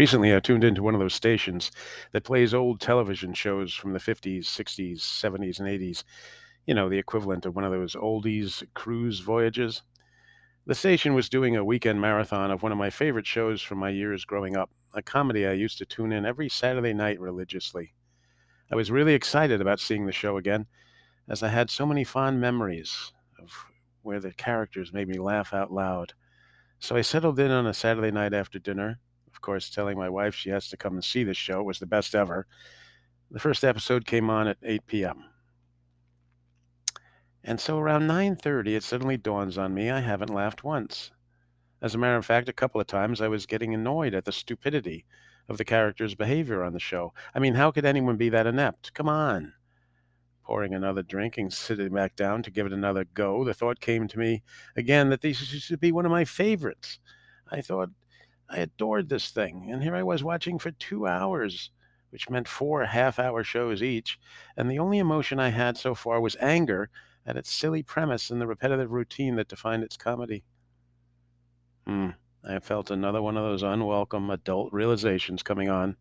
Recently, I tuned into one of those stations that plays old television shows from the 50s, 60s, 70s, and 80s. You know, the equivalent of one of those oldies cruise voyages. The station was doing a weekend marathon of one of my favorite shows from my years growing up, a comedy I used to tune in every Saturday night religiously. I was really excited about seeing the show again, as I had so many fond memories of where the characters made me laugh out loud. So I settled in on a Saturday night after dinner, of course, telling my wife she has to come and see this show. It was the best ever. The first episode came on at 8 p.m. And so around 9:30 it suddenly dawns on me I haven't laughed once. As a matter of fact, a couple of times I was getting annoyed at the stupidity of the characters' behavior on the show. I mean, how could anyone be that inept? Come on. Pouring another drink and sitting back down to give it another go, the thought came to me again that these should be one of my favorites. I thought I adored this thing, and here I was watching for two hours, which meant four half hour shows each, and the only emotion I had so far was anger at its silly premise and the repetitive routine that defined its comedy. Hmm. I felt another one of those unwelcome adult realizations coming on.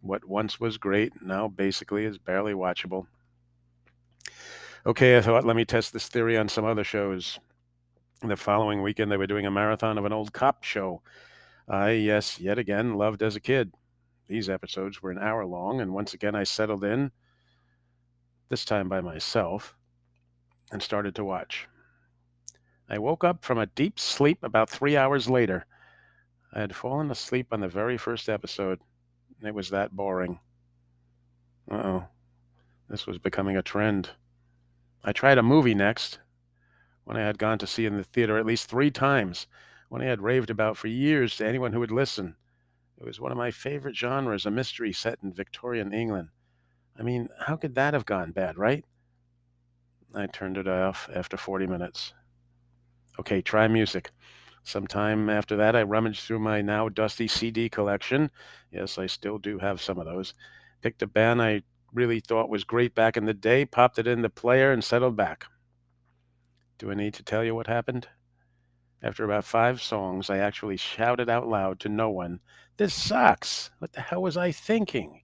What once was great now basically is barely watchable. Okay, I thought, let me test this theory on some other shows. The following weekend, they were doing a marathon of an old cop show. I, yes, yet again, loved as a kid. These episodes were an hour long, and once again I settled in, this time by myself, and started to watch. I woke up from a deep sleep about three hours later. I had fallen asleep on the very first episode. It was that boring. Uh oh. This was becoming a trend. I tried a movie next, one I had gone to see in the theater at least three times, one I had raved about for years to anyone who would listen. It was one of my favorite genres, a mystery set in Victorian England. I mean, how could that have gone bad, right? I turned it off after 40 minutes. Okay, try music. Sometime after that, I rummaged through my now dusty CD collection. Yes, I still do have some of those. Picked a band I really thought was great back in the day, popped it in the player, and settled back. Do I need to tell you what happened? After about five songs, I actually shouted out loud to no one, This sucks! What the hell was I thinking?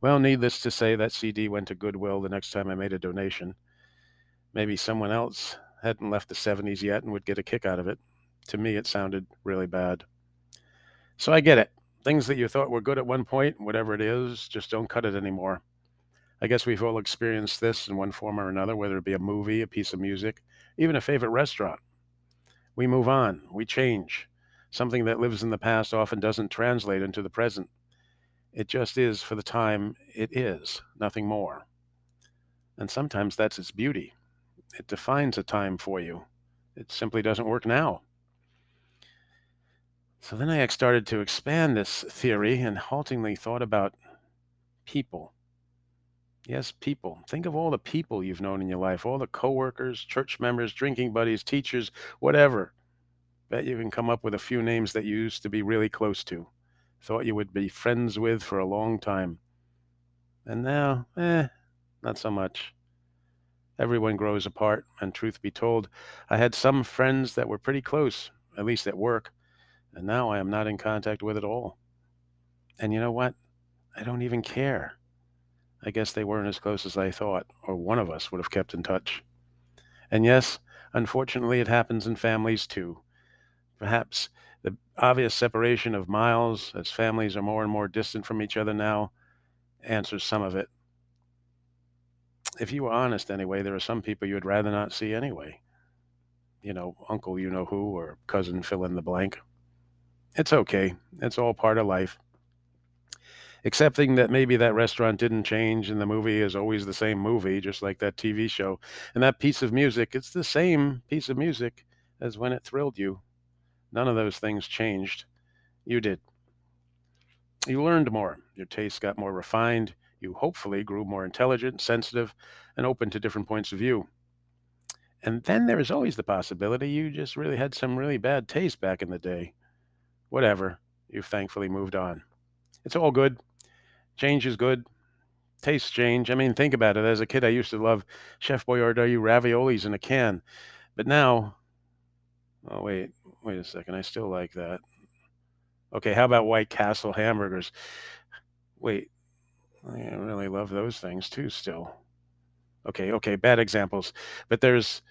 Well, needless to say, that CD went to Goodwill the next time I made a donation. Maybe someone else hadn't left the 70s yet and would get a kick out of it. To me, it sounded really bad. So I get it. Things that you thought were good at one point, whatever it is, just don't cut it anymore. I guess we've all experienced this in one form or another, whether it be a movie, a piece of music, even a favorite restaurant. We move on, we change. Something that lives in the past often doesn't translate into the present. It just is for the time it is, nothing more. And sometimes that's its beauty. It defines a time for you. It simply doesn't work now. So then I started to expand this theory and haltingly thought about people. Yes, people. Think of all the people you've known in your life, all the coworkers, church members, drinking buddies, teachers, whatever. Bet you can come up with a few names that you used to be really close to thought you would be friends with for a long time. And now, eh, not so much. Everyone grows apart, and truth be told, I had some friends that were pretty close, at least at work, and now I am not in contact with at all. And you know what? I don't even care. I guess they weren't as close as I thought, or one of us would have kept in touch. And yes, unfortunately, it happens in families too. Perhaps the obvious separation of miles as families are more and more distant from each other now answers some of it. If you were honest anyway, there are some people you would rather not see anyway. You know, uncle, you know who, or cousin, fill in the blank. It's okay. It's all part of life. Accepting that maybe that restaurant didn't change and the movie is always the same movie, just like that TV show. And that piece of music, it's the same piece of music as when it thrilled you None of those things changed. You did. You learned more. Your tastes got more refined. You hopefully grew more intelligent, sensitive, and open to different points of view. And then there is always the possibility you just really had some really bad taste back in the day. Whatever. You've thankfully moved on. It's all good change is good. Tastes change. I mean, think about it. As a kid, I used to love Chef Boyardee raviolis in a can, but now, oh wait, wait a second. I still like that. Okay, how about White Castle hamburgers? Wait, I really love those things too. Still, okay, okay, bad examples, but there's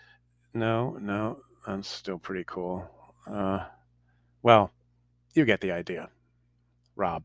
no, no, that's still pretty cool. Uh, well, you get the idea, Rob.